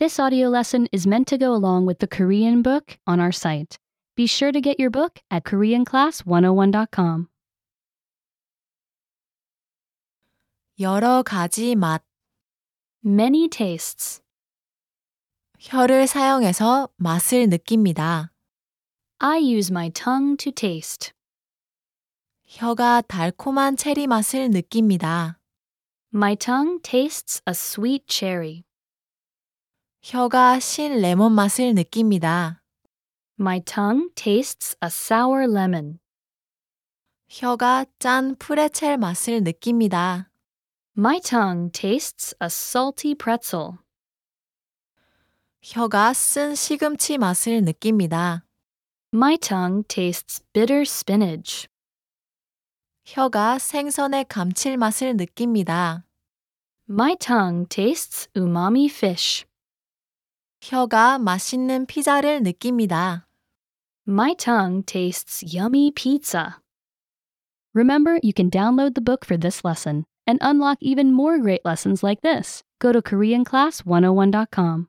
This audio lesson is meant to go along with the Korean book on our site. Be sure to get your book at KoreanClass101.com. 여러 가지 맛. Many tastes. 혀를 사용해서 맛을 느낍니다. I use my tongue to taste. 혀가 달콤한 체리 맛을 느낍니다. My tongue tastes a sweet cherry. 혀가 신 레몬 맛을 느낍니다. My tongue tastes a sour lemon. 혀가 짠 프레첼 맛을 느낍니다. My tongue tastes a salty pretzel. 혀가 쓴 시금치 맛을 느낍니다. My tongue tastes bitter spinach. 혀가 생선의 감칠맛을 느낍니다. My tongue tastes umami fish. 혀가 맛있는 피자를 느낍니다. My tongue tastes yummy pizza. Remember, you can download the book for this lesson and unlock even more great lessons like this. Go to KoreanClass101.com.